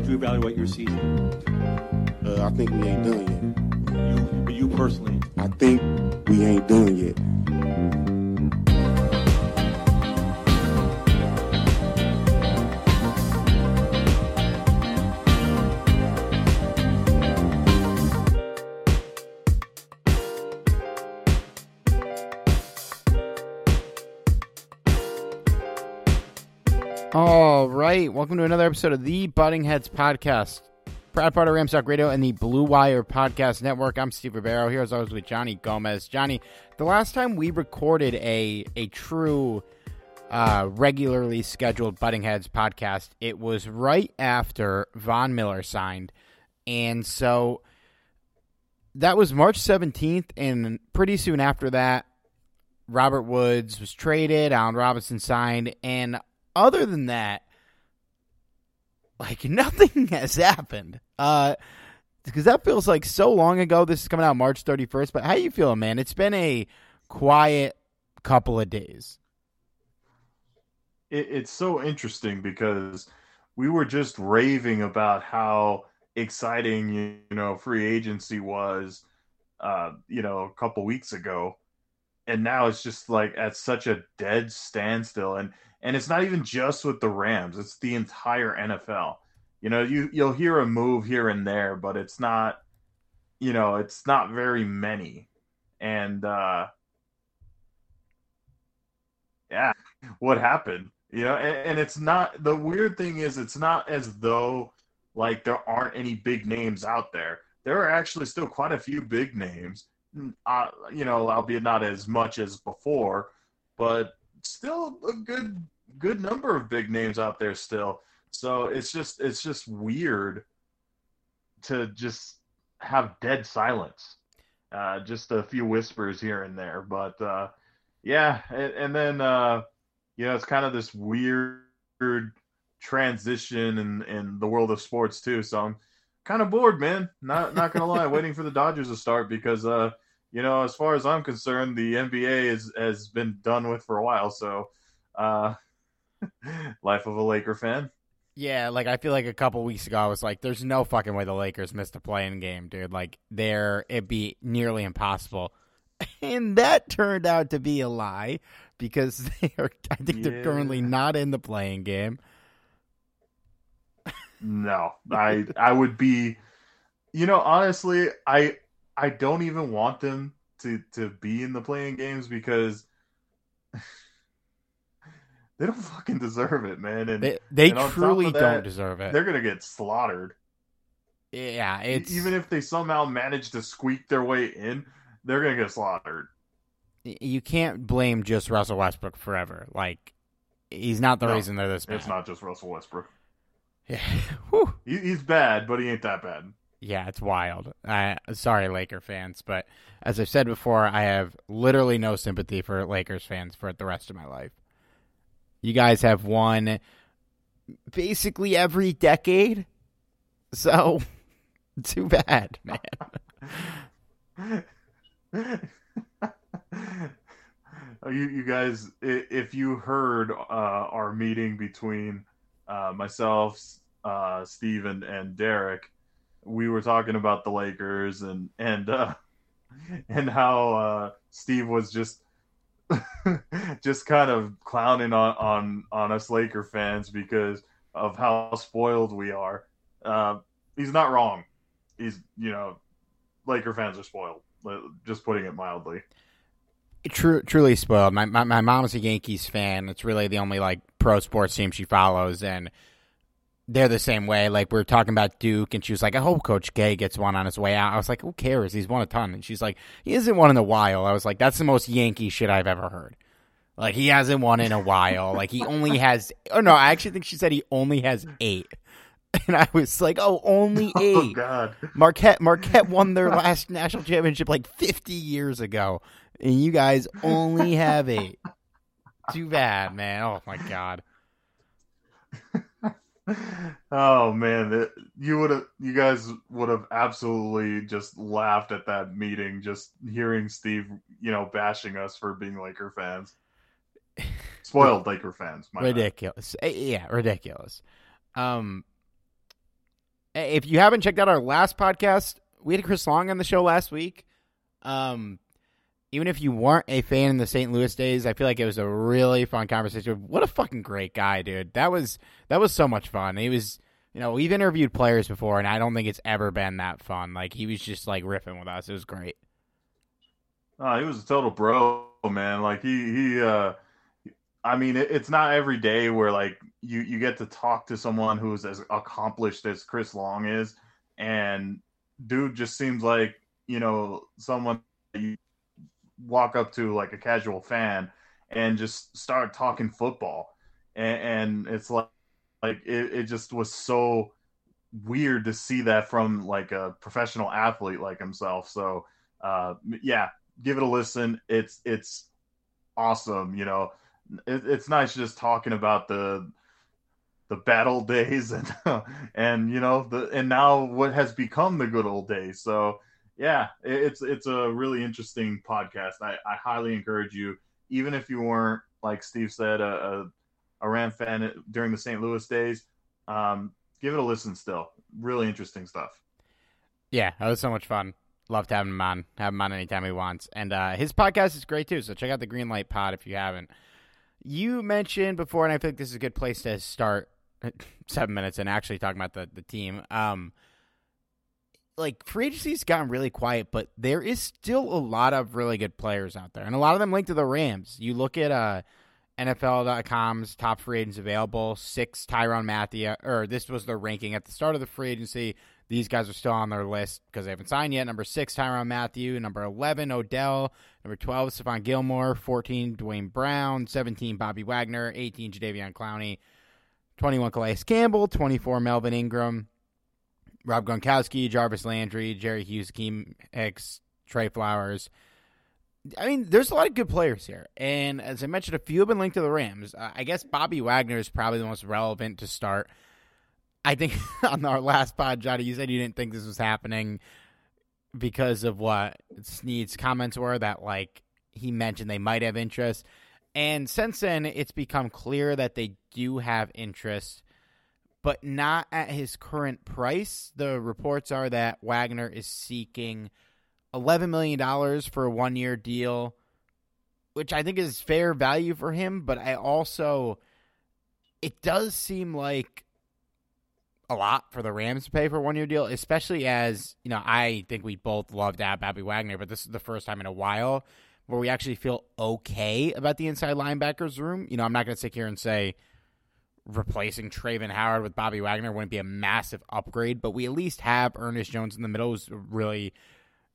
Would you evaluate your season? Uh, I think we ain't done You, but you personally. I think we ain't done yet. All right, welcome to another episode of the Butting Heads podcast. Proud part of Ramstock Radio and the Blue Wire Podcast Network. I'm Steve Ribeiro here as always with Johnny Gomez. Johnny, the last time we recorded a a true uh, regularly scheduled Butting Heads podcast, it was right after Von Miller signed, and so that was March 17th, and pretty soon after that, Robert Woods was traded, Allen Robinson signed, and other than that, like nothing has happened. Uh, because that feels like so long ago. This is coming out March 31st. But how you feeling, man? It's been a quiet couple of days. it, it's so interesting because we were just raving about how exciting you know free agency was uh you know a couple weeks ago and now it's just like at such a dead standstill and and it's not even just with the Rams it's the entire NFL you know you you'll hear a move here and there but it's not you know it's not very many. And uh yeah what happened? You know and, and it's not the weird thing is it's not as though like there aren't any big names out there. There are actually still quite a few big names. Uh, you know albeit not as much as before but still a good good number of big names out there still. So it's just it's just weird to just have dead silence uh, just a few whispers here and there. But uh, yeah and, and then uh, you know it's kind of this weird transition in in the world of sports too. So i'm kind of bored man. Not not gonna lie waiting for the dodgers to start because uh you know as far as i'm concerned the nba is has been done with for a while so uh life of a laker fan Yeah, like I feel like a couple weeks ago I was like, "There's no fucking way the Lakers missed a play-in game, dude. Like, there it'd be nearly impossible." And that turned out to be a lie because they are. I think they're currently not in the play-in game. No, I I would be, you know, honestly, I I don't even want them to to be in the play-in games because they don't fucking deserve it, man. And They they and truly that, don't deserve it. they're gonna get slaughtered. Yeah, it's Even if they somehow manage to squeak their way in, they're gonna get slaughtered. you can't blame just Russell Westbrook forever. Like he's not the No, reason they're this bad. It's not just Russell Westbrook. Yeah. He, he's bad, but he ain't that bad. Yeah, it's wild. Uh, sorry, Laker fans, but as I've said before, I have literally no sympathy for Lakers fans for the rest of my life. You guys have won basically every decade, so too bad, man. you, you guys, if you heard uh, our meeting between uh, myself, uh, Steve, and, and Derek, we were talking about the Lakers and and uh, and how uh, Steve was just just kind of clowning on, on on us Laker fans because of how spoiled we are. Uh, he's not wrong. He's you know, Laker fans are spoiled. Just putting it mildly. True, truly spoiled. My, my my mom's a Yankees fan. It's really the only like pro sports team she follows, and they're the same way. Like we are talking about Duke, and she was like, "I hope Coach K gets one on his way out." I was like, "Who cares? He's won a ton." And she's like, "He hasn't won in a while." I was like, "That's the most Yankee shit I've ever heard." Like he hasn't won in a while. like he only has. Oh no, I actually think she said he only has eight. And I was like, "Oh, only oh, eight. Oh God! Marquette Marquette won their last national championship like fifty years ago, and you guys only have eight. Too bad, man. Oh my God oh man, you would have, you guys would have absolutely just laughed at that meeting, just hearing Steve, you know, bashing us for being Laker fans, spoiled Laker fans. ridiculous, bad. Eh, yeah, ridiculous. Um, if you haven't checked out our last podcast, we had Chris Long on the show last week. Um, even if you weren't a fan in the St. Louis days, I feel like it was a really fun conversation. What a fucking great guy, dude. That was that was so much fun. He was, you know, we've interviewed players before, and I don't think it's ever been that fun. Like he was just like riffing with us. It was great. Oh, he was a total bro, man. Like he he. uh I mean, it, it's not every day where like you you get to talk to someone who's as accomplished as Chris Long is, and dude just seems like you know someone you walk up to like a casual fan and just start talking football, and, and it's like like it, it just was so weird to see that from like a professional athlete like himself. So uh, yeah, give it a listen. It's it's awesome. You know, it, it's nice just talking about the the battle days and and you know the and now what has become the good old days. So yeah, it's it's a really interesting podcast. I, I highly encourage you, even if you weren't like Steve said a, a, a Ram fan during the St. Louis days, um, give it a listen. Still, really interesting stuff. Yeah, that was so much fun. Loved having him on. Have him on anytime he wants, and uh, his podcast is great too. So check out the Green Light Pod if you haven't. You mentioned before, and I think this is a good place to start. Seven minutes and actually talking about the the team. Um, like free agency's gotten really quiet, but there is still a lot of really good players out there, and a lot of them linked to the Rams. You look at uh, NFL.com's top free agents available, six Tyrann Mathieu, or this was their ranking at the start of the free agency. These guys are still on their list because they haven't signed yet. Number six, Tyrann Mathieu. Number 11, Odell. Number 12, Stephon Gilmore. 14, Duane Brown. 17, Bobby Wagner. 18, Jadeveon Clowney. 21, Calais Campbell. 24, Melvin Ingram. Rob Gronkowski, Jarvis Landry, Jerry Hughes, Keem Hicks, Trey Flowers. I mean, there's a lot of good players here. And as I mentioned, a few have been linked to the Rams. Uh, I guess Bobby Wagner is probably the most relevant to start. I think on our last pod, Johnny, you said you didn't think this was happening because of what Snead's comments were that, like, he mentioned they might have interest. And since then, it's become clear that they do have interest but not at his current price. The reports are that Wagner is seeking $11 million for a one year deal, which I think is fair value for him. But I also, it does seem like a lot for the Rams to pay for a one year deal, especially as, you know, I think we both love to have Bobby Wagner, but this is the first time in a while where we actually feel okay about the inside linebackers room. You know, I'm not going to sit here and say, replacing Travin Howard with Bobby Wagner wouldn't be a massive upgrade, but we at least have Ernest Jones in the middle who's really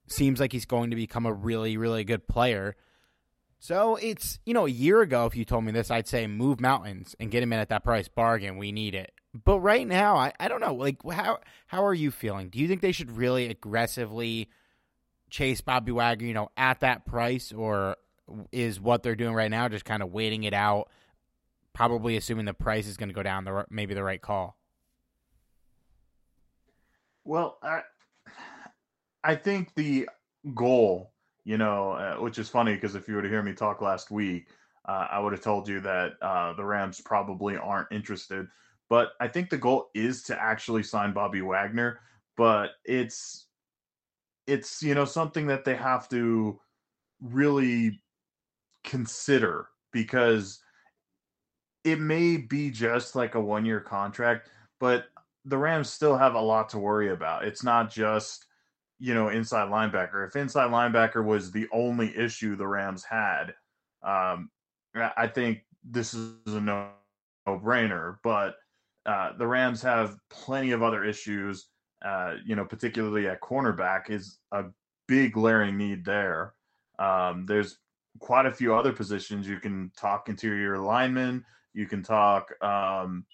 seems like he's going to become a really, really good player. So it's, you know, a year ago, if you told me this, I'd say move mountains and get him in at that price bargain. We need it. But right now, I, I don't know. Like, how how are you feeling? Do you think they should really aggressively chase Bobby Wagner, you know, at that price, or is what they're doing right now just kind of waiting it out probably assuming the price is going to go down, the maybe the right call. Well, I, I think the goal You know, uh, which is funny because if you were to hear me talk last week, uh, I would have told you that uh, the Rams probably aren't interested. But I think the goal is to actually sign Bobby Wagner. But it's it's you know something that they have to really consider because it may be just like a one year contract, but the Rams still have a lot to worry about. It's not just, you know, inside linebacker. If inside linebacker was the only issue the Rams had, um, I think this is a no brainer. But uh, the Rams have plenty of other issues, uh, you know, particularly at cornerback is a big glaring need there. Um, there's quite a few other positions. You can talk interior linemen. You can talk um,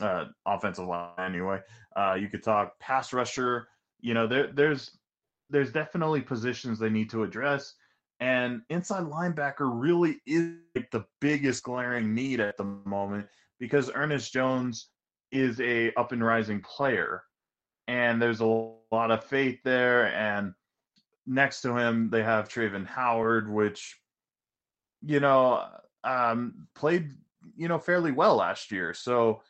uh, offensive line anyway. Uh, you could talk pass rusher. You know, there, there's there's definitely positions they need to address, and inside linebacker really is like the biggest glaring need at the moment because Ernest Jones is a up and rising player, and there's a lot of faith there. And next to him, they have Travin Howard, which you know um, played you know fairly well last year. So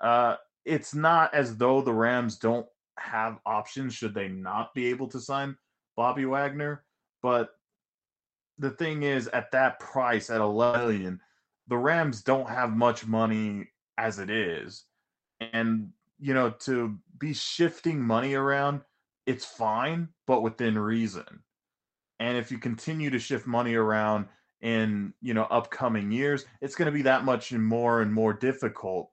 uh, it's not as though the Rams don't have options should they not be able to sign Bobby Wagner. But the thing is, at that price, at 11 million, the Rams don't have much money as it is. And, you know, to be shifting money around, it's fine, but within reason. And if you continue to shift money around in, you know, upcoming years, it's going to be that much more and more difficult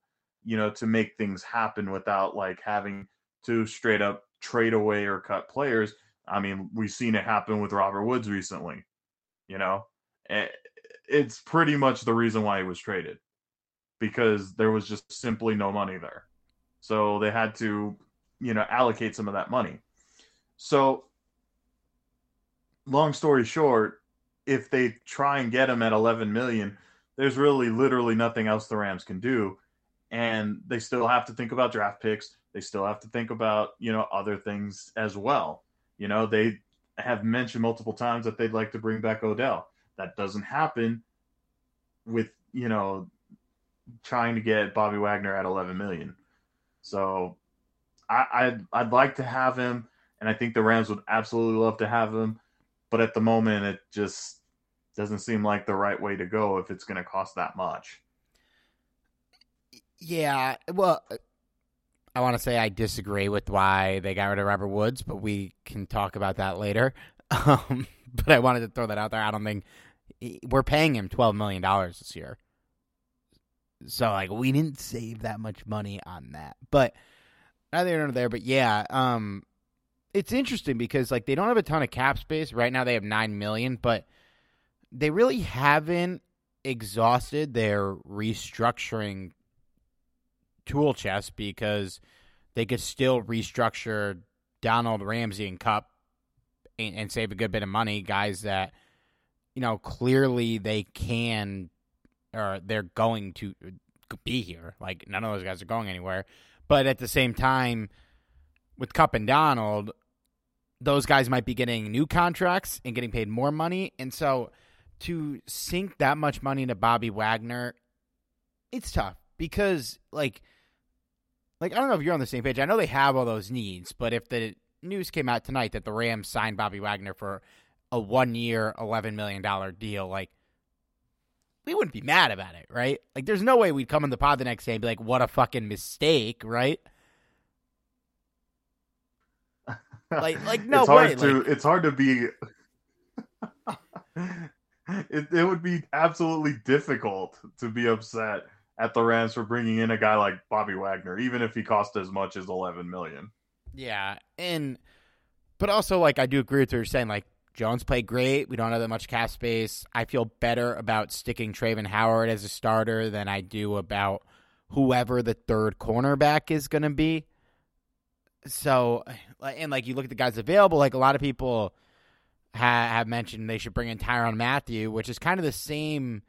you know, to make things happen without like having to straight up trade away or cut players. I mean, we've seen it happen with Robert Woods recently. You know, it's pretty much the reason why he was traded because there was just simply no money there. So they had to, you know, allocate some of that money. So, long story short, if they try and get him at 11 million, there's really literally nothing else the Rams can do and they still have to think about draft picks. They still have to think about you know other things as well. You know they have mentioned multiple times that they'd like to bring back Odell. That doesn't happen with you know trying to get Bobby Wagner at 11 million. So I, I'd I'd like to have him, and I think the Rams would absolutely love to have him. But at the moment, it just doesn't seem like the right way to go if it's going to cost that much. Yeah, well, I want to say I disagree with why they got rid of Robert Woods, but we can talk about that later. Um, but I wanted to throw that out there. I don't think we're paying him twelve million dollars this year, so like we didn't save that much money on that. But neither nor there. But yeah, um, it's interesting because like they don't have a ton of cap space right now. They have nine million, but they really haven't exhausted their restructuring tool chest because they could still restructure Donald Ramsey and Kupp and, and save a good bit of money. Guys that you know clearly they can or they're going to be here. Like none of those guys are going anywhere. But at the same time, with Kupp and Donald, those guys might be getting new contracts and getting paid more money. And so to sink that much money into Bobby Wagner, it's tough because like like I don't know if you're on the same page. I know they have all those needs, but if the news came out tonight that the Rams signed Bobby Wagner for a one year, eleven million dollar deal, like we wouldn't be mad about it, right? Like there's no way we'd come in the pod the next day and be like, "What a fucking mistake," right? like, like no it's way. Hard to, like, it's hard to be. it, it would be absolutely difficult to be upset at the Rams for bringing in a guy like Bobby Wagner, even if he cost as much as eleven million. Yeah, and but also like I do agree with what you're saying. Like Jones played great. We don't have that much cap space. I feel better about sticking Travin Howard as a starter than I do about whoever the third cornerback is going to be. So, and like you look at the guys available, like a lot of people have, mentioned they should bring in Tyrann Mathieu, which is kind of the same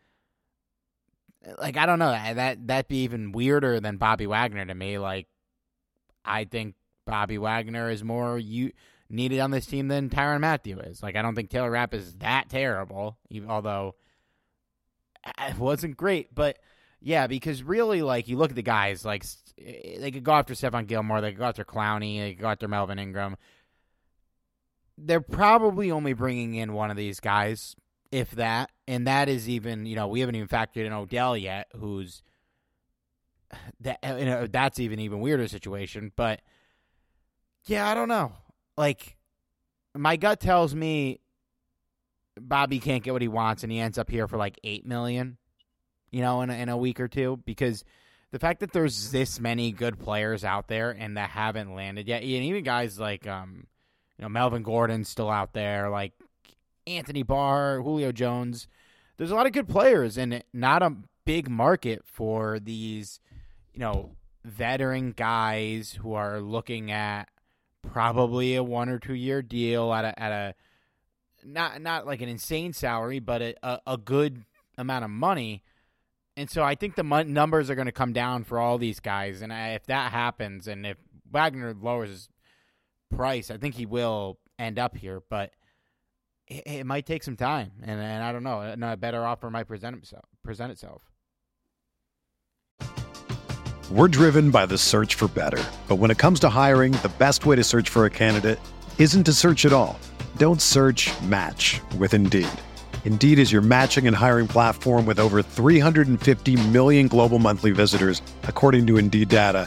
like I don't know eh, that that'd be even weirder than Bobby Wagner to me. Like I think Bobby Wagner is more you needed on this team than Tyrann Mathieu is. Like I don't think Taylor Rapp is that terrible, even, although eh, it wasn't great. But yeah, because really, like you look at the guys, like eh, they could go after Stephon Gilmore, they could go after Clowney, they could go after Melvin Ingram. They're probably only bringing in one of these guys, if that, and that is even you know we haven't even factored in Odell yet, who's that you know, that's even even weirder situation. But yeah, I don't know. Like my gut tells me Bobby can't get what he wants, and he ends up here for like eight million. You know, in a, in a week or two, because the fact that there's this many good players out there and that haven't landed yet, and even guys like um, you know, Melvin Gordon's still out there, like Anthony Barr, Julio Jones. There's a lot of good players, and not a big market for these you know, veteran guys who are looking at probably a one or two year deal at a at a not not like an insane salary, but a, a, a good amount of money. And so I think the numbers are going to come down for all these guys. And I, if that happens, and if Wagner lowers his price, I think he will end up here. But it, it might take some time, and, and I don't know. A better offer might present itself. Present itself. We're driven by the search for better. But when it comes to hiring, the best way to search for a candidate isn't to search at all. Don't search match with Indeed. Indeed is your matching and hiring platform with over 350 million global monthly visitors, according to Indeed data,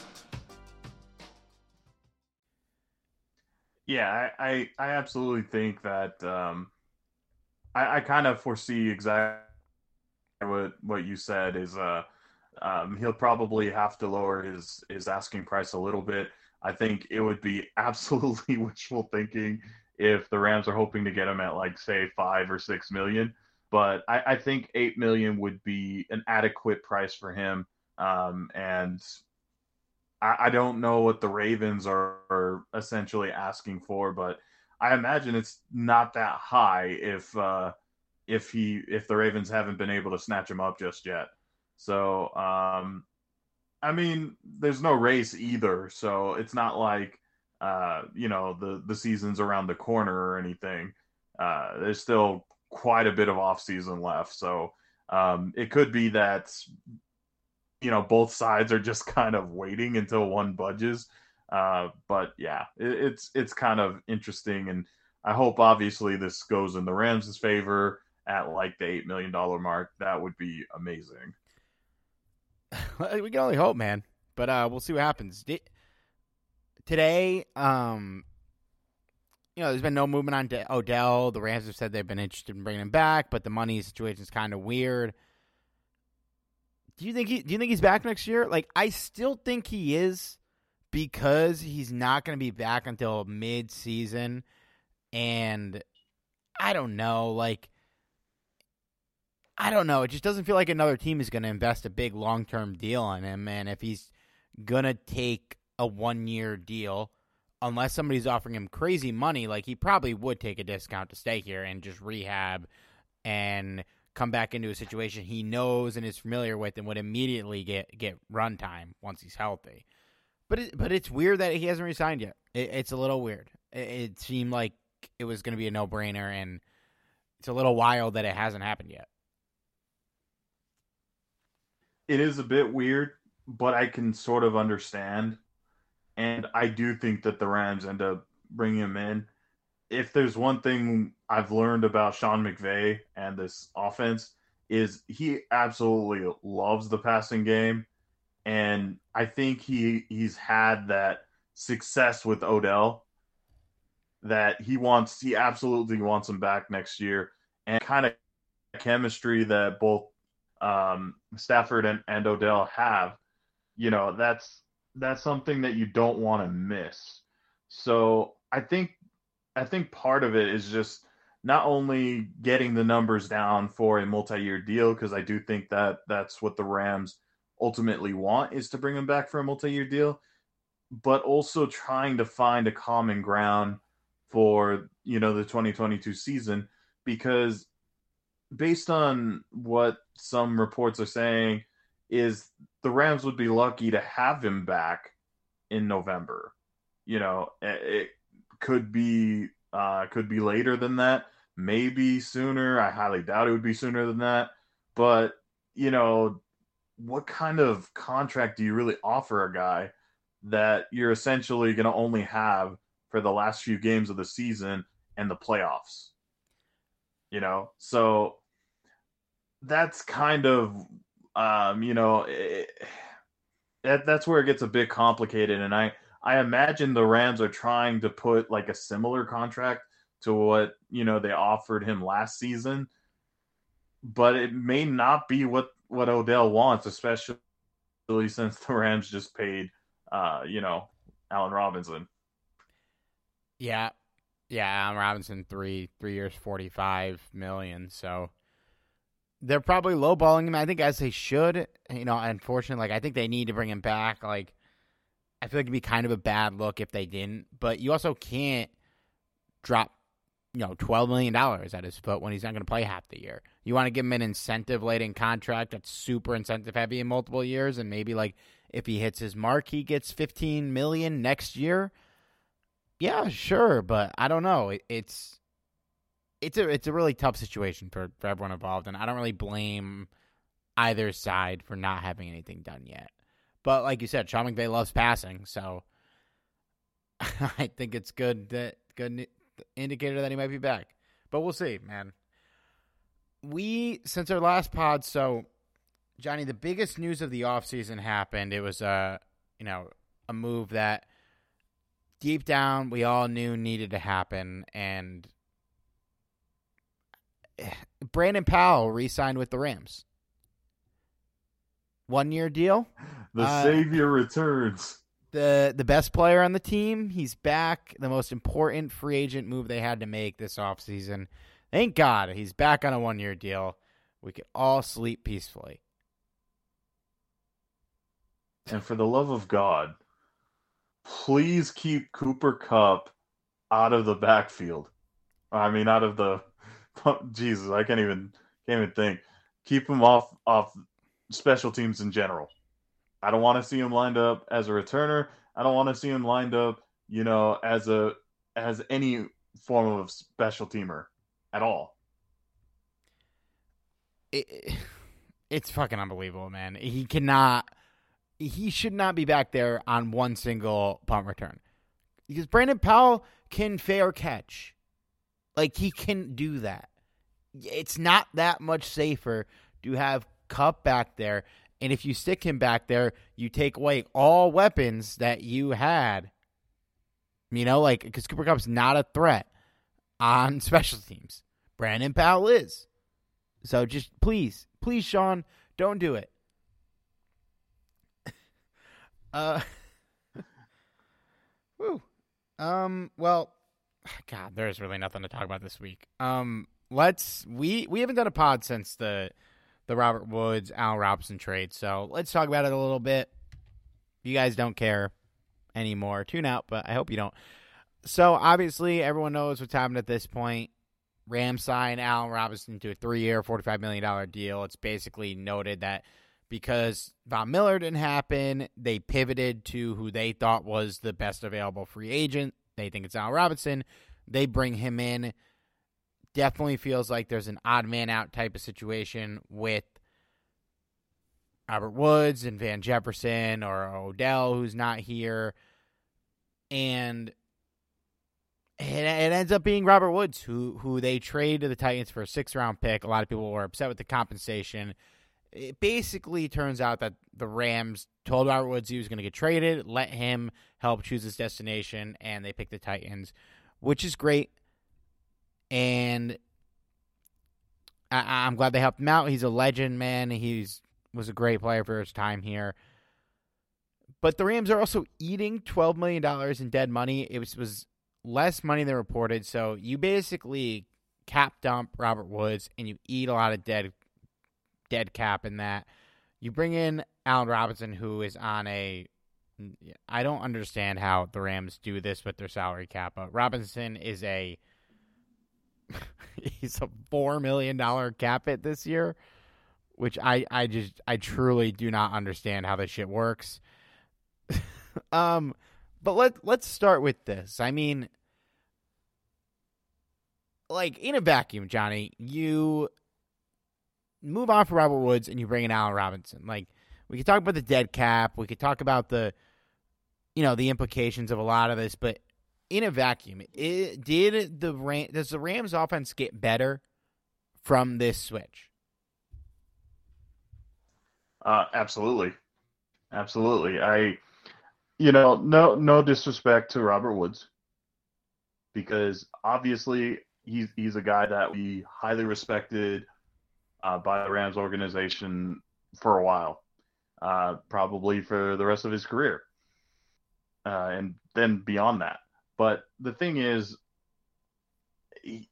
Yeah, I, I, I absolutely think that um, I, I kind of foresee exactly what what you said is uh – um, he'll probably have to lower his his asking price a little bit. I think it would be absolutely wishful thinking if the Rams are hoping to get him at like say five or six million. But I, I think eight million would be an adequate price for him. Um, and I, I, don't know what the Ravens are, are, essentially asking for, but I imagine it's not that high if uh, if he if the Ravens haven't been able to snatch him up just yet. So, um, I mean, there's no race either, so it's not like uh, you know the the season's around the corner or anything. Uh, there's still quite a bit of off season left, so um, it could be that you know both sides are just kind of waiting until one budges. Uh, but yeah, it, it's it's kind of interesting, and I hope obviously this goes in the Rams' favor at like the eight million dollar mark. That would be amazing. we can only hope, man. But uh, we'll see what happens. Today, um, you know, there's been no movement on De- Odell. The Rams have said they've been interested in bringing him back, but the money situation is kind of weird. Do you think he? Do you think he's back next year? Like, I still think he is because he's not going to be back until mid-season, and I don't know. Like, I don't know. It just doesn't feel like another team is going to invest a big long term deal on him. And if he's going to take a one year deal, unless somebody's offering him crazy money, like he probably would take a discount to stay here and just rehab and come back into a situation he knows and is familiar with and would immediately get get run time once he's healthy. But it, but it's weird that he hasn't resigned yet. It, it's a little weird. It, it seemed like it was going to be a no brainer, and it's a little wild that it hasn't happened yet it is a bit weird, but I can sort of understand. And I do think that the Rams end up bringing him in. If there's one thing I've learned about Sean McVay and this offense is he absolutely loves the passing game. and I think he he's had that success with Odell that he wants he absolutely wants him back next year and kind of chemistry that both um, Stafford and, and Odell have, you know, that's that's something that you don't want to miss. So I think I think part of it is just not only getting the numbers down for a multi-year deal because I do think that that's what the Rams ultimately want is to bring him back for a multi-year deal, but also trying to find a common ground for you know the 2022 season because based on what some reports are saying is the Rams would be lucky to have him back in November. You know, it could be uh, could be later than that, maybe sooner. I highly doubt it would be sooner than that. But you know, what kind of contract do you really offer a guy that you're essentially going to only have for the last few games of the season and the playoffs? You know, so that's kind of um, you know it, that that's where it gets a bit complicated, and I I imagine the Rams are trying to put like a similar contract to what you know they offered him last season, but it may not be what what Odell wants, especially since the Rams just paid uh, you know Allen Robinson. Yeah, yeah, Allen Robinson three three years forty five million. So they're probably lowballing him. I think as they should. You know, unfortunately, like I think they need to bring him back. Like I feel like it'd be kind of a bad look if they didn't. But you also can't drop, you know, twelve million dollars at his foot when he's not going to play half the year. You want to give him an incentive laden contract that's super incentive heavy in multiple years, and maybe like if he hits his mark, he gets fifteen million next year. Yeah, sure, but I don't know. It, it's it's a it's a really tough situation for, for everyone involved, and I don't really blame either side for not having anything done yet. But like you said, Sean McVay loves passing, so I think it's good that good indicator that he might be back. But we'll see, man. We since our last pod, so Johnny, the biggest news of the offseason happened. It was a you know a move that deep down we all knew needed to happen, and eh, Brandon Powell re-signed with the Rams. One year deal. The uh, savior returns. The the best player on the team. He's back. The most important free agent move they had to make this offseason. Thank God he's back on a one year deal. We could all sleep peacefully. And for the love of God, please keep Cooper Kupp out of the backfield. I mean, out of the Jesus, I can't even can't even think. Keep him off off special teams in general. I don't want to see him lined up as a returner. I don't want to see him lined up, you know, as a as any form of special teamer at all. It, it's fucking unbelievable, man. He cannot he should not be back there on one single punt return. Because Brandon Powell can fair catch. Like he can do that. It's not that much safer to have Kupp back there. And if you stick him back there, you take away all weapons that you had. You know, like because Cooper Kupp's not a threat on special teams. Brandon Powell is. So just please, please, Sean, don't do it. uh, woo. Um. Well, God, there's really nothing to talk about this week. Um, let's we we haven't done a pod since the the Robert Woods Al Robinson trade, so let's talk about it a little bit. You guys don't care anymore, tune out. But I hope you don't. So obviously, everyone knows what's happened at this point. Rams sign Allen Robinson to a three-year, forty-five million dollar deal. It's basically noted that because Von Miller didn't happen, they pivoted to who they thought was the best available free agent they think it's Al Robinson. They bring him in. Definitely feels like there's an odd man out type of situation with Robert Woods and Van Jefferson or Odell, who's not here. And it, it ends up being Robert Woods, who who they trade to the Titans for a six round pick. A lot of people were upset with the compensation. it basically turns out that the Rams told Robert Woods he was going to get traded, let him help choose his destination, and they picked the Titans, which is great. And I, am glad they helped him out. He's a legend, man. He's was a great player for his time here. But the Rams are also eating twelve million dollars in dead money. It was, was less money than reported. So you basically cap dump Robert Woods and you eat a lot of dead dead cap in that. You bring in Allen Robinson, who is on a. I don't understand how the Rams do this with their salary cap. But Robinson is a. he's a four million dollar cap it this year, which I I just I truly do not understand how this shit works. um, but let let's start with this. I mean, like in a vacuum, Johnny, you move on from Robert Woods and you bring in Allen Robinson. Like we could talk about the dead cap, we could talk about the you know the implications of a lot of this, but in a vacuum, it, did the Ram, does the Rams offense get better from this switch? Uh, absolutely, absolutely. I, you know, no no disrespect to Robert Woods, because obviously he's he's a guy that we highly respected uh, by the Rams organization for a while, uh, probably for the rest of his career, uh, and then beyond that. But the thing is, he,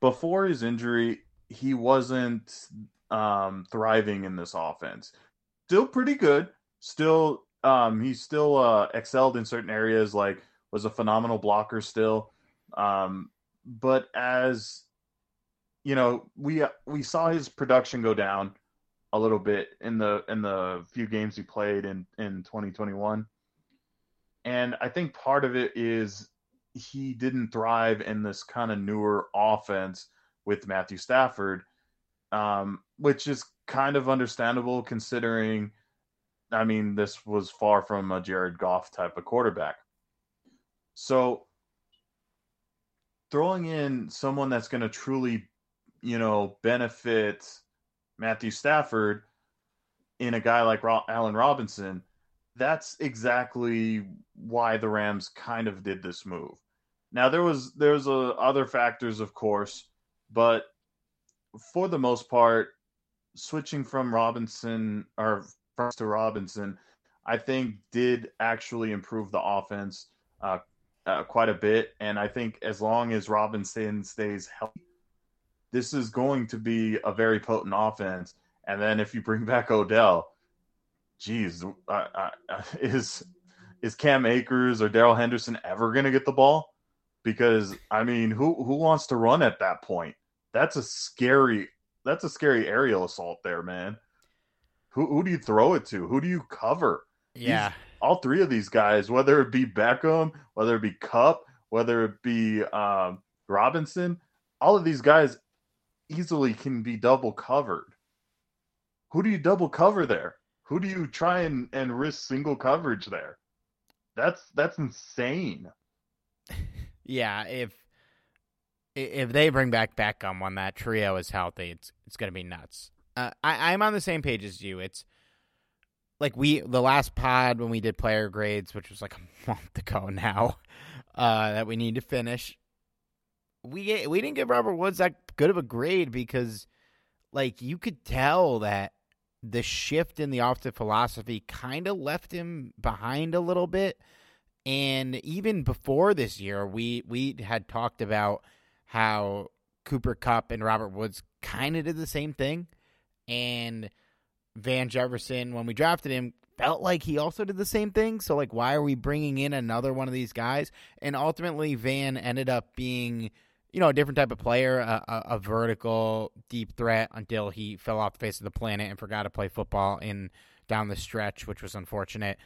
before his injury, he wasn't um, thriving in this offense. Still pretty good. Still, um, he still uh, excelled in certain areas. Like was a phenomenal blocker still. Um, but as you know, we we saw his production go down a little bit in the in the few games he played in in 2021. And I think part of it is he didn't thrive in this kind of newer offense with Matthew Stafford, um, which is kind of understandable considering, I mean, this was far from a Jared Goff type of quarterback. So throwing in someone that's going to truly you know, benefit Matthew Stafford in a guy like Ro- Allen Robinson, that's exactly why the Rams kind of did this move. Now there was there's a, other factors, of course, but for the most part, switching from Robinson or first to Robinson, I think did actually improve the offense uh, uh, quite a bit. And I think as long as Robinson stays healthy, this is going to be a very potent offense. And then if you bring back Odell, geez, is is Cam Akers or Darrell Henderson ever going to get the ball? Because I mean, who who wants to run at that point? That's a scary that's a scary aerial assault there, man. Who who do you throw it to? Who do you cover? Yeah. These, all three of these guys, whether it be Beckham, whether it be Kupp, whether it be um, Robinson, all of these guys easily can be double covered. Who do you double cover there? Who do you try and, and risk single coverage there? That's that's insane. yeah, if if they bring back Beckham when that trio is healthy, it's it's gonna be nuts. Uh, I, I'm on the same page as you. It's like we the last pod when we did player grades, which was like a month ago now, uh, that we need to finish we we didn't give Robert Woods that good of a grade because, like, you could tell that the shift in the offensive philosophy kind of left him behind a little bit. And even before this year, we we had talked about how Cooper Kupp and Robert Woods kind of did the same thing, and Van Jefferson, when we drafted him, felt like he also did the same thing. So, like, why are we bringing in another one of these guys? And ultimately, Van ended up being you know, a different type of player, a, a, vertical deep threat until he fell off the face of the planet and forgot to play football in down the stretch, which was unfortunate.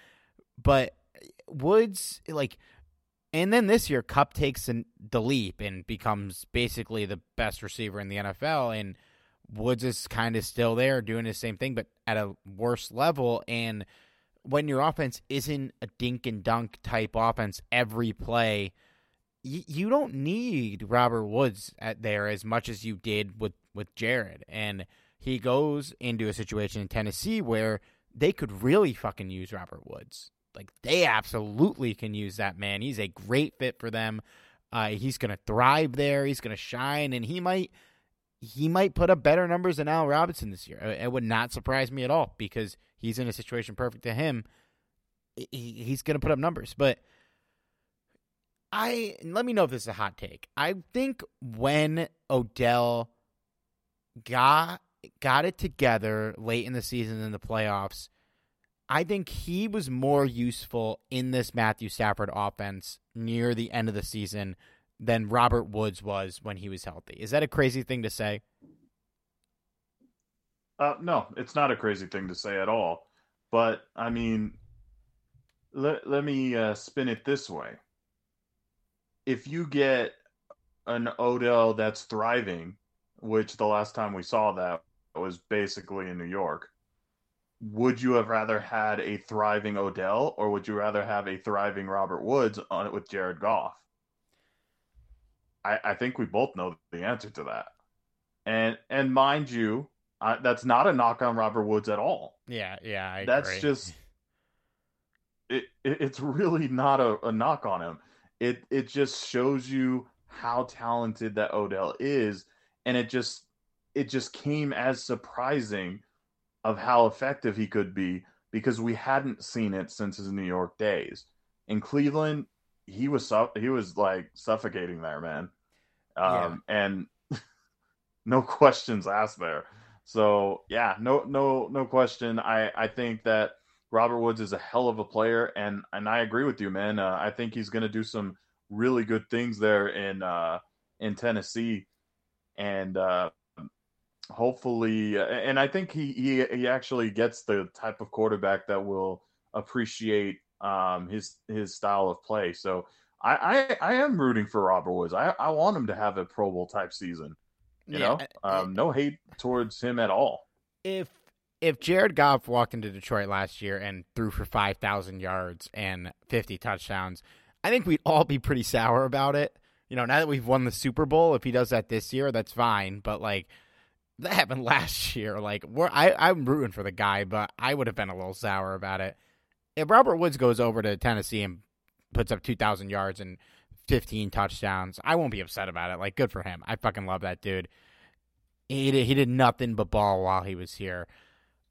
But Woods, like, and then this year, Kupp takes an, the leap and becomes basically the best receiver in the NFL. And Woods is kind of still there doing the same thing, but at a worse level. And when your offense isn't a dink and dunk type offense every play – you don't need Robert Woods at there as much as you did with with Jared, and he goes into a situation in Tennessee where they could really fucking use Robert Woods. Like they absolutely can use that man. He's a great fit for them. Uh, he's to thrive there. He's to shine, and he might he might put up better numbers than Al Robinson this year. It would not surprise me at all because he's in a situation perfect to him. He's going to put up numbers, but I let me know if this is a hot take. I think when Odell got got it together late in the season in the playoffs, I think he was more useful in this Matthew Stafford offense near the end of the season than Robert Woods was when he was healthy. Is that a crazy thing to say? Uh, no, it's not a crazy thing to say at all. But I mean, let let me uh, spin it this way. If you get an Odell that's thriving, which the last time we saw that was basically in New York, would you have rather had a thriving Odell or would you rather have a thriving Robert Woods on it with Jared Goff? I, I think we both know the answer to that. And and mind you, I, that's not a knock on Robert Woods at all. Yeah, yeah, I that's agree. just it, it, It's really not a, a knock on him. It it just shows you how talented that Odell is, and it just it just came as surprising of how effective he could be because we hadn't seen it since his New York days. In Cleveland, he was he was like suffocating there, man. Um, yeah. and no questions asked there. So yeah, no no no question. I I think that Robert Woods is a hell of a player, and and I agree with you, man. Uh, I think he's going to do some really good things there in uh, in Tennessee, and uh, hopefully, and I think he, he he actually gets the type of quarterback that will appreciate um, his his style of play. So I, I, I am rooting for Robert Woods. I, I want him to have a Pro Bowl type season. You yeah, know, um, no hate towards him at all. If if Jared Goff walked into Detroit last year and threw for five thousand yards and fifty touchdowns, I think we'd all be pretty sour about it. You know, now that we've won the Super Bowl, if he does that this year, that's fine. But like that happened last year. Like we're I, I'm rooting for the guy, but I would have been a little sour about it. If Robert Woods goes over to Tennessee and puts up 2,000 yards and 15 touchdowns. I won't be upset about it. Like, good for him. I fucking love that dude. He did, he did nothing but ball while he was here.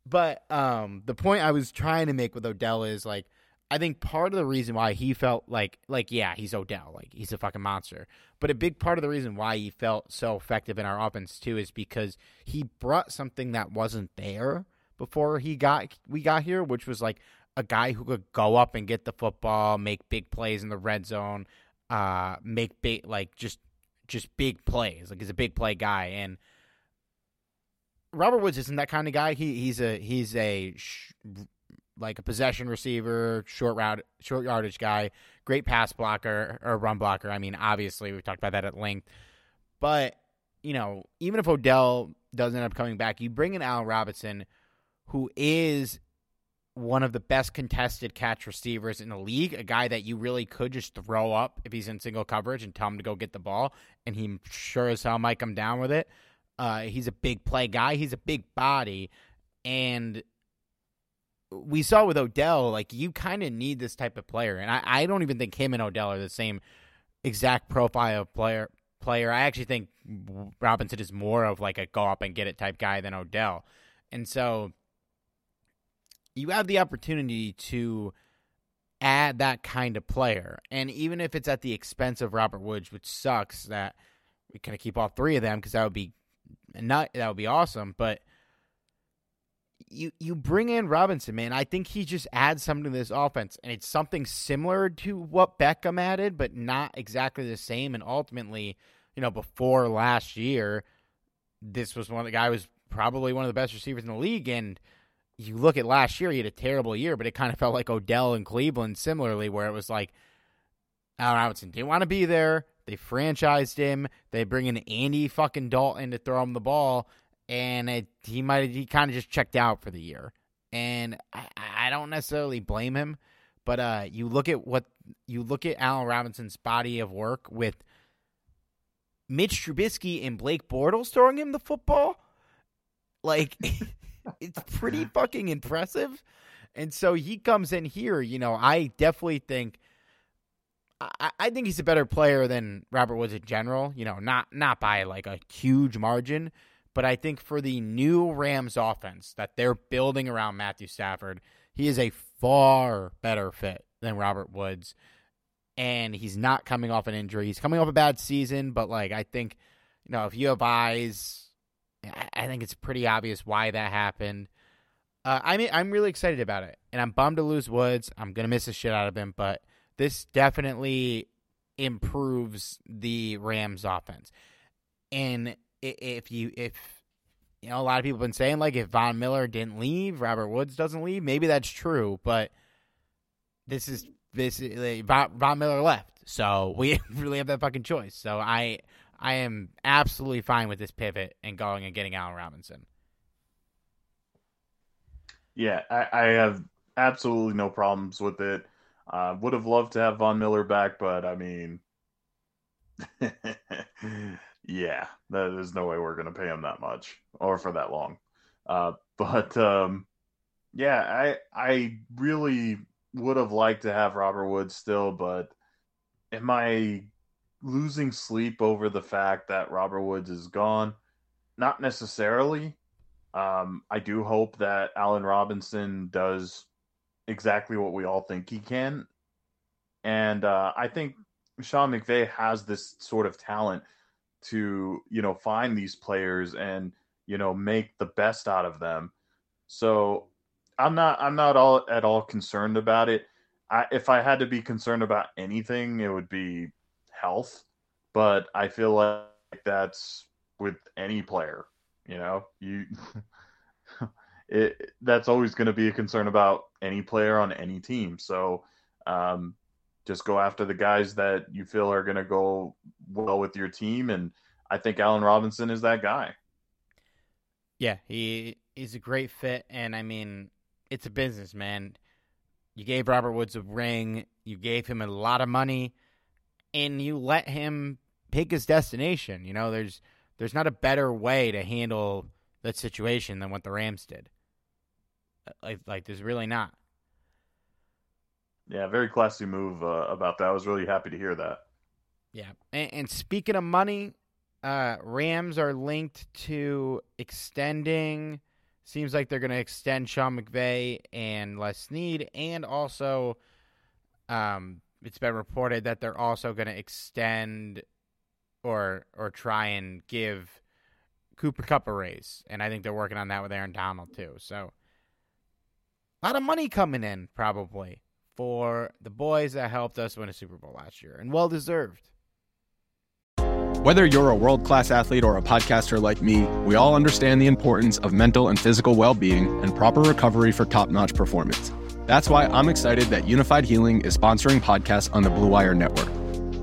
But um, the point I was trying to make with Odell is like, I think part of the reason why he felt like, like, yeah, he's Odell, like he's a fucking monster. But a big part of the reason why he felt so effective in our offense too is because he brought something that wasn't there before he got we got here, which was like a guy who could go up and get the football, make big plays in the red zone, uh, make big like just just big plays. Like he's a big play guy, and Robert Woods isn't that kind of guy. He he's a he's a sh- like a possession receiver, short route, short yardage guy, great pass blocker or run blocker. I mean, obviously we've talked about that at length, but you know, even if Odell doesn't end up coming back, you bring in Al Robinson, who is one of the best contested catch receivers in the league, a guy that you really could just throw up if he's in single coverage and tell him to go get the ball, and he sure as hell might come down with it. Uh, he's a big play guy. He's a big body, and we saw with Odell, like you kind of need this type of player, and I, I don't even think him and Odell are the same exact profile of player. Player, I actually think Robinson is more of like a go up and get it type guy than Odell, and so you have the opportunity to add that kind of player. And even if it's at the expense of Robert Woods, which sucks that we kind of keep all three of them because that would be not that would be awesome, but you you bring in Robinson, man. I think he just adds something to this offense, and it's something similar to what Beckham added, but not exactly the same. And ultimately, you know, before last year, this was one of the guy was probably one of the best receivers in the league, and you look at last year, he had a terrible year, but it kind of felt like Odell in Cleveland similarly, where it was like Al Robinson didn't want to be there. They franchised him. They bring in Andy fucking Dalton to throw him the ball, and it, he might he kind of just checked out for the year. And I, I don't necessarily blame him, but uh, you look at what you look at Allen Robinson's body of work with Mitch Trubisky and Blake Bortles throwing him the football Like, it's pretty fucking impressive. And so he comes in here, you know, I definitely think I, I think he's a better player than Robert Woods in general, you know, not not by like a huge margin, but I think for the new Rams offense that they're building around Matthew Stafford, he is a far better fit than Robert Woods. And he's not coming off an injury. He's coming off a bad season, but like I think, you know, if you have eyes, I think it's pretty obvious why that happened. Uh, I mean, I'm really excited about it, and I'm bummed to lose Woods. I'm gonna miss the shit out of him, but this definitely improves the Rams offense. And if you if you know a lot of people have been saying like if Von Miller didn't leave, Robert Woods doesn't leave, maybe that's true, but this is this like, Von, Von Miller left. So we really have that fucking choice. So I I am absolutely fine with this pivot and going and getting Allen Robinson. Yeah, I, I have absolutely no problems with it. Uh, would have loved to have Von Miller back, but I mean, yeah, there's no way we're going to pay him that much or for that long. Uh, but um, yeah, I I really would have liked to have Robert Woods still, but am I losing sleep over the fact that Robert Woods is gone? Not necessarily. Um, I do hope that Allen Robinson does exactly what we all think he can. And uh, I think Sean McVay has this sort of talent to, you know, find these players and, you know, make the best out of them. So I'm not I'm not all at all concerned about it. I, if I had to be concerned about anything, it would be health. But I feel like that's with any player. You know, you it that's always going to be a concern about any player on any team. So um, just go after the guys that you feel are going to go well with your team, and I think Allen Robinson is that guy. Yeah, he is a great fit, and I mean, it's a business, man. You gave Robert Woods a ring, you gave him a lot of money, and you let him pick his destination. You know, there's there's not a better way to handle that situation than what the Rams did. Like, like there's really not. Yeah, very classy move uh, about that. I was really happy to hear that. Yeah, and, and speaking of money, uh, Rams are linked to extending. Seems like they're going to extend Sean McVay and Les Snead, and also, um, it's been reported that they're also going to extend or or try and give Cooper Kupp a raise, and I think they're working on that with Aaron Donald too. So lot of money coming in probably for the boys that helped us win a Super Bowl last year, and well deserved. Whether you're a world class athlete or a podcaster like me, we all understand the importance of mental and physical well being and proper recovery for top notch performance. That's why I'm excited that Unifyd Healing is sponsoring podcasts on the Blue Wire Network.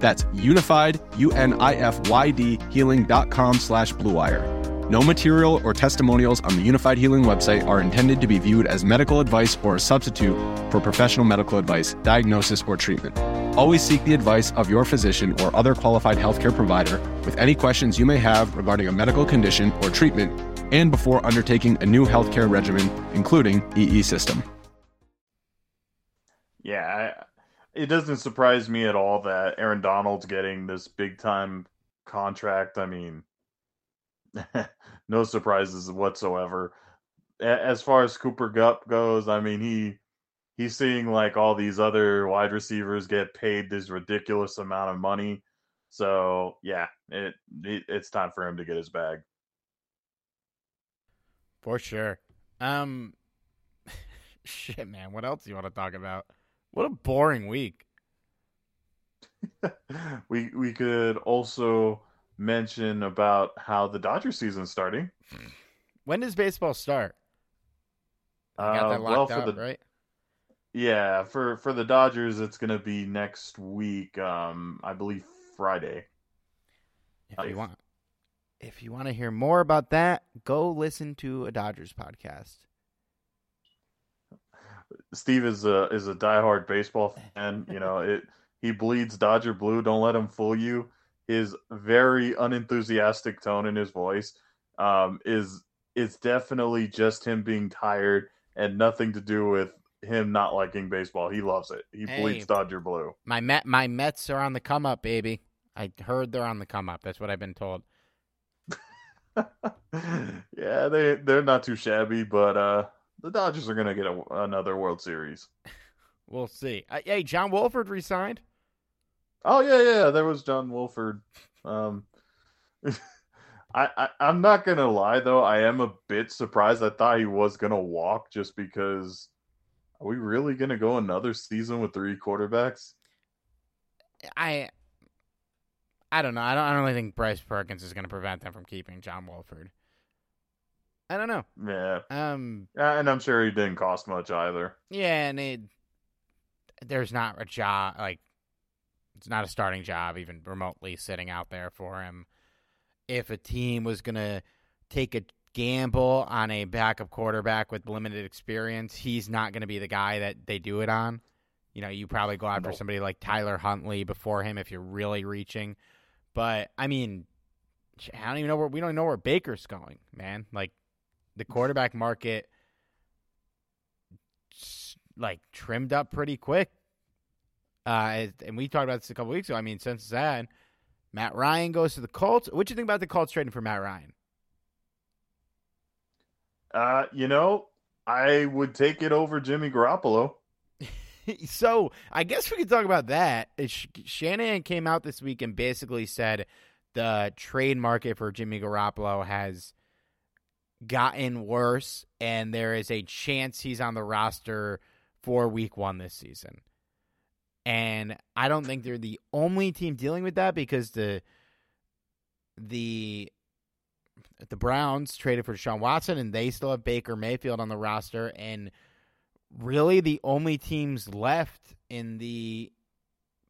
That's unifyd, U-N-I-F-Y-D, healing.com slash bluewire. No material or testimonials on the Unifyd Healing website are intended to be viewed as medical advice or a substitute for professional medical advice, diagnosis, or treatment. Always seek the advice of your physician or other qualified healthcare provider with any questions you may have regarding a medical condition or treatment and before undertaking a new healthcare regimen, including EE system. Yeah, I, it doesn't surprise me at all that Aaron Donald's getting this big time contract. I mean, no surprises whatsoever. As far as Cooper Kupp goes, I mean he he's seeing like all these other wide receivers get paid this ridiculous amount of money. So yeah, it, it it's time for him to get his bag. For sure. Um shit man, what else do you want to talk about? What a boring week. we we could also mention about how the Dodger season's starting. When does baseball start? Uh, well, for up, the right? yeah for for the Dodgers, it's gonna be next week. Um, I believe Friday. If you want, if you want to hear more about that, go listen to a Dodgers podcast. Steve is a is a diehard baseball fan. You know it. He bleeds Dodger blue. Don't let him fool you. His very unenthusiastic tone in his voice um, is is definitely just him being tired and nothing to do with him not liking baseball. He loves it. He Hey. bleeds Dodger blue. My Met, my Mets are on the come up, baby. I heard they're on the come up. That's what I've been told. yeah, they they're not too shabby, but uh, the Dodgers are gonna get a, another World Series. We'll see. Uh, hey, John Wolford resigned. Oh yeah, yeah. There was John Wolford. Um, I, I I'm not gonna lie though. I am a bit surprised. I thought he was gonna walk just because. Are we really gonna go another season with three quarterbacks? I I don't know. I don't. I don't really think Bryce Perkins is going to prevent them from keeping John Wolford. I don't know. Yeah, Um. And I'm sure he didn't cost much either. Yeah, and it there's not a job like it's not a starting job even remotely sitting out there for him. If a team was gonna take a gamble on a backup quarterback with limited experience, he's not gonna be the guy that they do it on. You know, you probably go after somebody like Tyler Huntley before him if you're really reaching. But I mean, I don't even know where we don't even know where Baker's going, man. Like the quarterback market like trimmed up pretty quick. Uh, and we talked about this a couple weeks ago. I mean, since then, Matt Ryan goes to the Colts. What do you think about the Colts trading for Matt Ryan? Uh, you know, I would take it over Jimmy Garoppolo. so I guess we could talk about that. Sh- Shanahan came out this week and basically said the trade market for Jimmy Garoppolo has gotten worse, and there is a chance he's on the roster for Week One this season. And I don't think they're the only team dealing with that because the the the Browns traded for Deshaun Watson, and they still have Baker Mayfield on the roster, and really the only teams left in the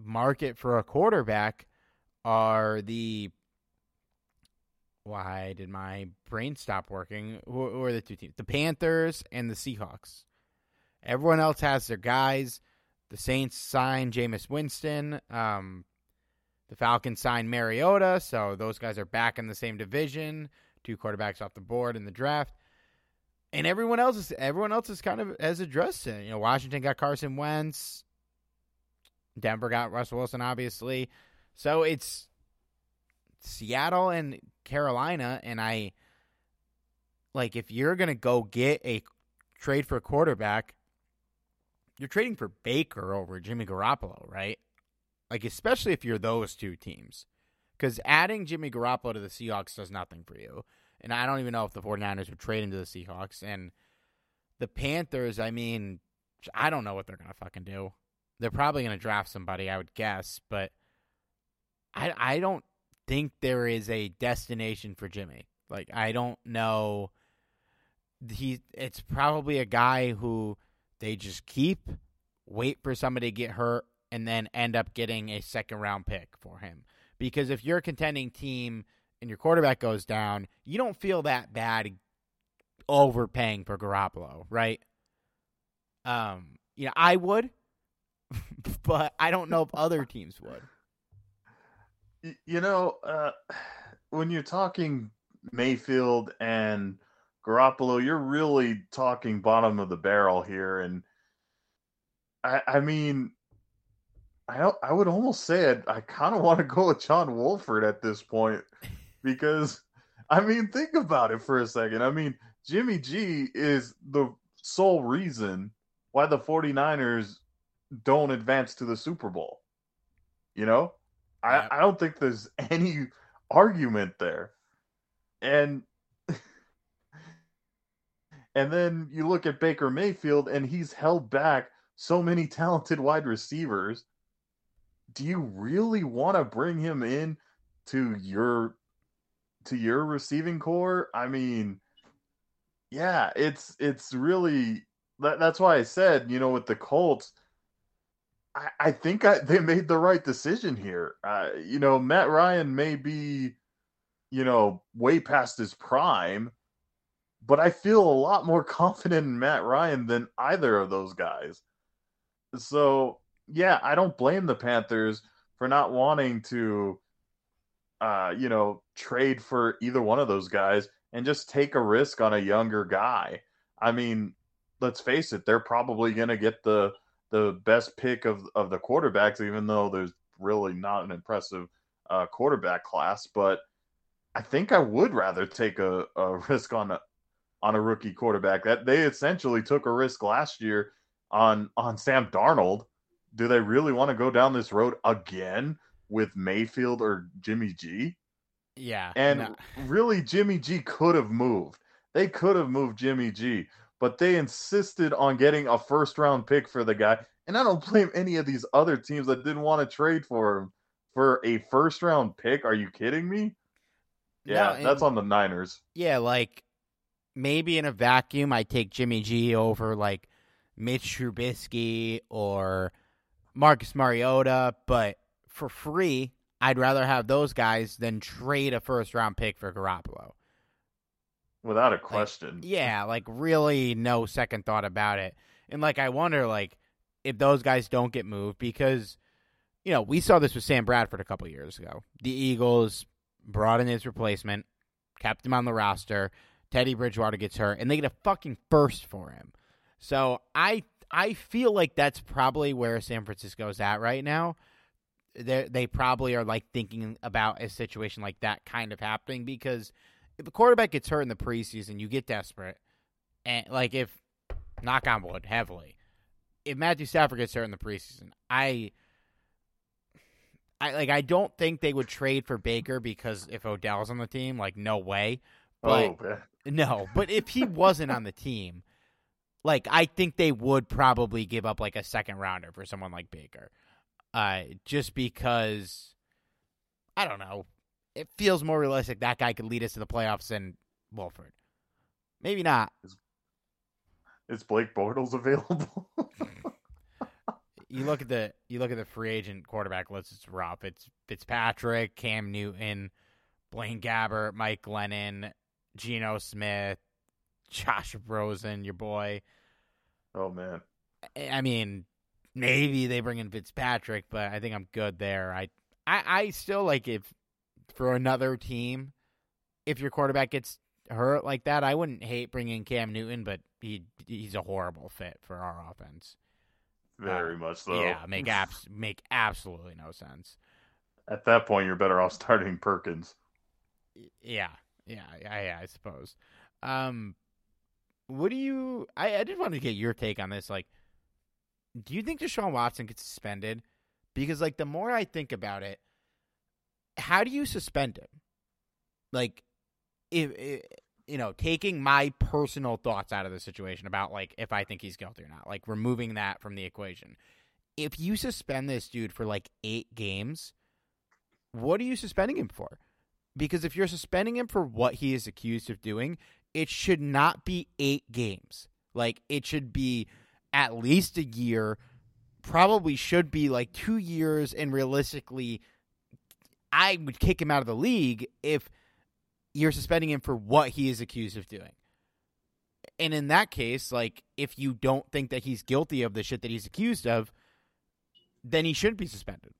market for a quarterback are the why did my brain stop working? Who, who are the two teams? The panthers and the seahawks. Everyone else has their guys. The saints signed Jameis winston. Um, the falcons signed mariota so those guys are back in the same division. Two quarterbacks off the board in the draft. And everyone else is everyone else is kind of has addressed it. You know, Washington got Carson Wentz, Denver got Russell Wilson, obviously. So it's Seattle and Carolina, and I like if you're gonna go get a trade for a quarterback, you're trading for Baker over Jimmy Garoppolo, right? Like especially if you're those two teams. Because adding Jimmy Garoppolo to the Seahawks does nothing for you. And I don't even know if the 49ers would trade him to the Seahawks. And the Panthers, I mean, I don't know what they're going to fucking do. They're probably going to draft somebody, I would guess. But I, I don't think there is a destination for Jimmy. Like, I don't know. He, it's probably a guy who they just keep, wait for somebody to get hurt, and then end up getting a second round pick for him. Because if you're a contending team and your quarterback goes down, you don't feel that bad overpaying for Garoppolo, right? Um, you know, I would, but I don't know if other teams would. You know, uh, when you're talking Mayfield and Garoppolo, you're really talking bottom of the barrel here, and I, I mean, I I would almost say it. I kind of want to go with John Wolford at this point because, I mean, think about it for a second. I mean, Jimmy G is the sole reason why the 49ers don't advance to the Super Bowl. You know. I, I don't think there's any argument there. And and then you look at Baker Mayfield and he's held back so many talented wide receivers. Do you really want to bring him in to your to your receiving corps? I mean, yeah, it's it's really that, that's why I said, you know, with the Colts, I, I think I, they made the right decision here. Uh, you know, Matt Ryan may be, you know, way past his prime, but I feel a lot more confident in Matt Ryan than either of those guys. So, yeah, I don't blame the Panthers for not wanting to, uh, you know, trade for either one of those guys and just take a risk on a younger guy. I mean, let's face it, they're probably going to get the the best pick of of the quarterbacks, even though there's really not an impressive uh, quarterback class. But I think I would rather take a, a risk on a on a rookie quarterback. That they essentially took a risk last year on on Sam Darnold. Do they really want to go down this road again with Mayfield or Jimmy G? Yeah. And no. really, Jimmy G could have moved. They could have moved Jimmy G, but they insisted on getting a first round pick for the guy. And I don't blame any of these other teams that didn't want to trade for him for a first round pick. Are you kidding me? Yeah, No, that's on the Niners. Yeah, like maybe in a vacuum, I take Jimmy G over like Mitch Trubisky or Marcus Mariota, but for free, I'd rather have those guys than trade a first round pick for Garoppolo. Without a question. Yeah, like really no second thought about it. And like I wonder like if those guys don't get moved because you know, we saw this with Sam Bradford a couple years ago. The Eagles brought in his replacement, kept him on the roster. Teddy Bridgewater gets hurt and they get a fucking first for him. So I I feel like that's probably where San Francisco's at right now. They they probably are like thinking about a situation like that kind of happening because if a quarterback gets hurt in the preseason, you get desperate, and like if knock on wood heavily, if Matthew Stafford gets hurt in the preseason, I. I like. I don't think they would trade for Baker because if Odell's on the team, like no way. But oh, man. no, but if he wasn't on the team, like I think they would probably give up like a second rounder for someone like Baker. Uh just because I don't know. It feels more realistic that guy could lead us to the playoffs than Wolford. Maybe not. Is Blake Bortles available? You look at the you look at the free agent quarterback list, it's rough. It's Fitzpatrick, Cam Newton, Blaine Gabbert, Mike Glennon, Geno Smith, Josh Rosen, your boy. oh, man. I mean, maybe they bring in Fitzpatrick, but I think I'm good there. I, I, I still like if for another team, if your quarterback gets hurt like that, I wouldn't hate bringing Cam Newton, but he he's a horrible fit for our offense. Very much so. Yeah, make abs- make absolutely no sense. At that point, you're better off starting Perkins. Yeah, yeah, yeah, yeah I suppose. Um, what do you? I I did want to get your take on this. Like, do you think Deshaun Watson gets suspended? Because like the more I think about it, how do you suspend him? Like, if, if you know, taking my personal thoughts out of the situation about like if I think he's guilty or not, like removing that from the equation. If you suspend this dude for like eight games, what are you suspending him for? Because if you're suspending him for what he is accused of doing, it should not be eight games. Like it should be at least a year. Probably should be like two years, and realistically, I would kick him out of the league if you're suspending him for what he is accused of doing. And in that case, like if you don't think that he's guilty of the shit that he's accused of, then he shouldn't be suspended.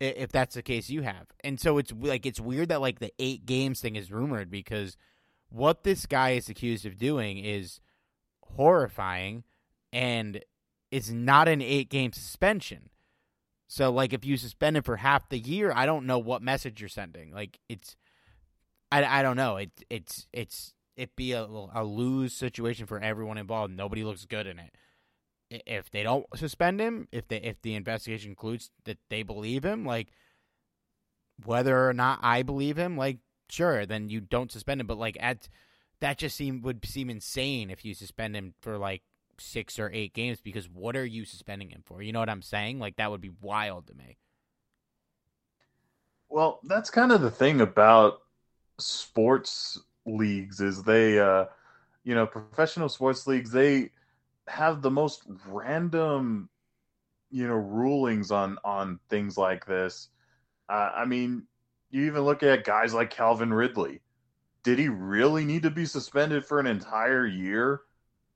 If that's the case you have. And so it's like it's weird that like the 8 games thing is rumored because what this guy is accused of doing is horrifying and it's not an 8 game suspension. So like if you suspend him for half the year, I don't know what message you're sending. Like it's I, I don't know. It it's it's it be a, a lose situation for everyone involved. Nobody looks good in it. If they don't suspend him, if they if the investigation concludes that they believe him, like whether or not I believe him, like sure, then you don't suspend him. But like at that just seem would seem insane if you suspend him for like six or eight games because what are you suspending him for? You know what I'm saying? Like that would be wild to me. Well, that's kind of the thing about sports leagues is they uh you know, professional sports leagues they have the most random, you know, rulings on on things like this. Uh, I mean, you even look at guys like Calvin Ridley. Did he really need to be suspended for an entire year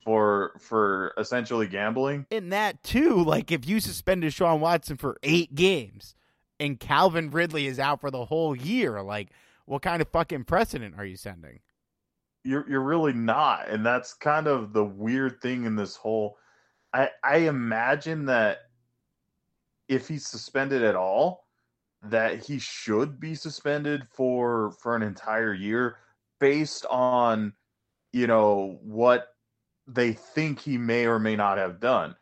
for for essentially gambling? In that too, like if you suspended Sean Watson for eight games and Calvin Ridley is out for the whole year, like what kind of fucking precedent are you sending? You're you're really not, and that's kind of the weird thing in this whole. I I imagine that if he's suspended at all, that he should be suspended for for an entire year based on you know what they think he may or may not have done.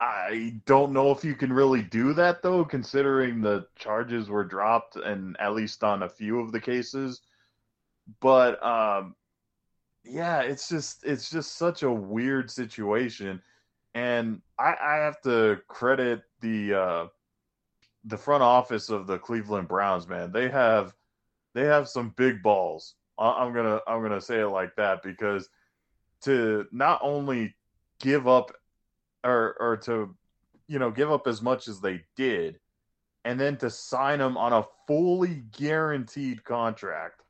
I don't know if you can really do that though, considering the charges were dropped and at least on a few of the cases. But um, yeah, it's just it's just such a weird situation, and I, I have to credit the uh, the front office of the Cleveland Browns. Man, they have they have some big balls. I'm gonna I'm gonna say it like that because to not only give up or or to you know give up as much as they did and then to sign him on a fully guaranteed contract.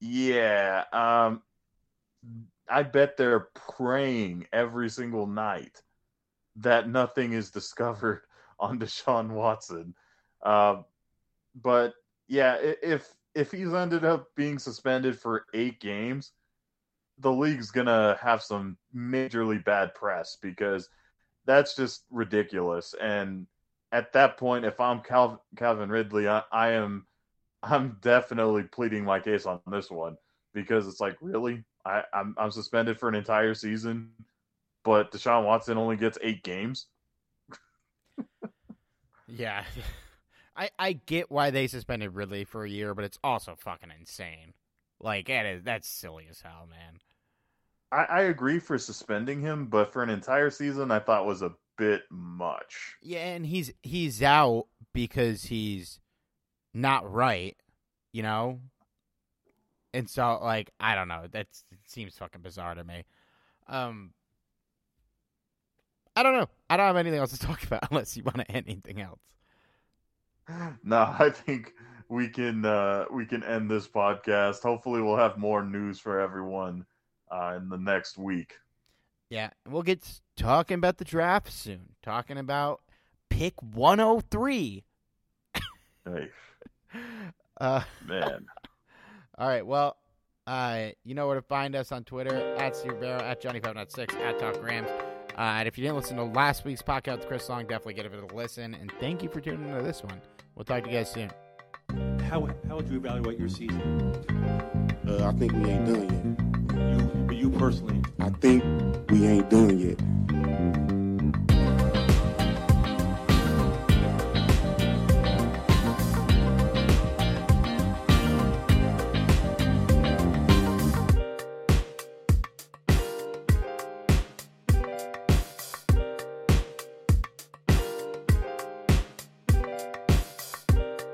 Yeah um i bet they're praying every single night that nothing is discovered on deshaun watson. Uh, but yeah if if he's ended up being suspended for eight games the league's gonna have some majorly bad press because that's just ridiculous. And at that point, if I'm Cal- Calvin Ridley, I, I am I'm definitely pleading my case on this one because it's like really I, I'm I'm suspended for an entire season, but Deshaun Watson only gets eight games. yeah. I, I get why they suspended Ridley for a year, but it's also fucking insane. Like it is that's silly as hell, man. I, I agree for suspending him, but for an entire season, I thought was a bit much. Yeah, and he's he's out because he's not right, you know. And so, like, I don't know. That seems fucking bizarre to me. Um, I don't know. I don't have anything else to talk about unless you want to add anything else. No, I think we can uh, we can end this podcast. Hopefully, we'll have more news for everyone uh, in the next week. Yeah, we'll get talking about the draft soon. Talking about pick 103. hey. Uh, Man. all right, well, uh, you know where to find us on Twitter, at Steve Barrow, at Johnny596, at Talk Rams. Uh, and if you didn't listen to last week's podcast with Chris Long, definitely get give it a listen. And thank you for tuning into this one. We'll talk to you guys soon. How, how would you evaluate your season? Uh, I think we ain't done yet you personally, I think we ain't doing it.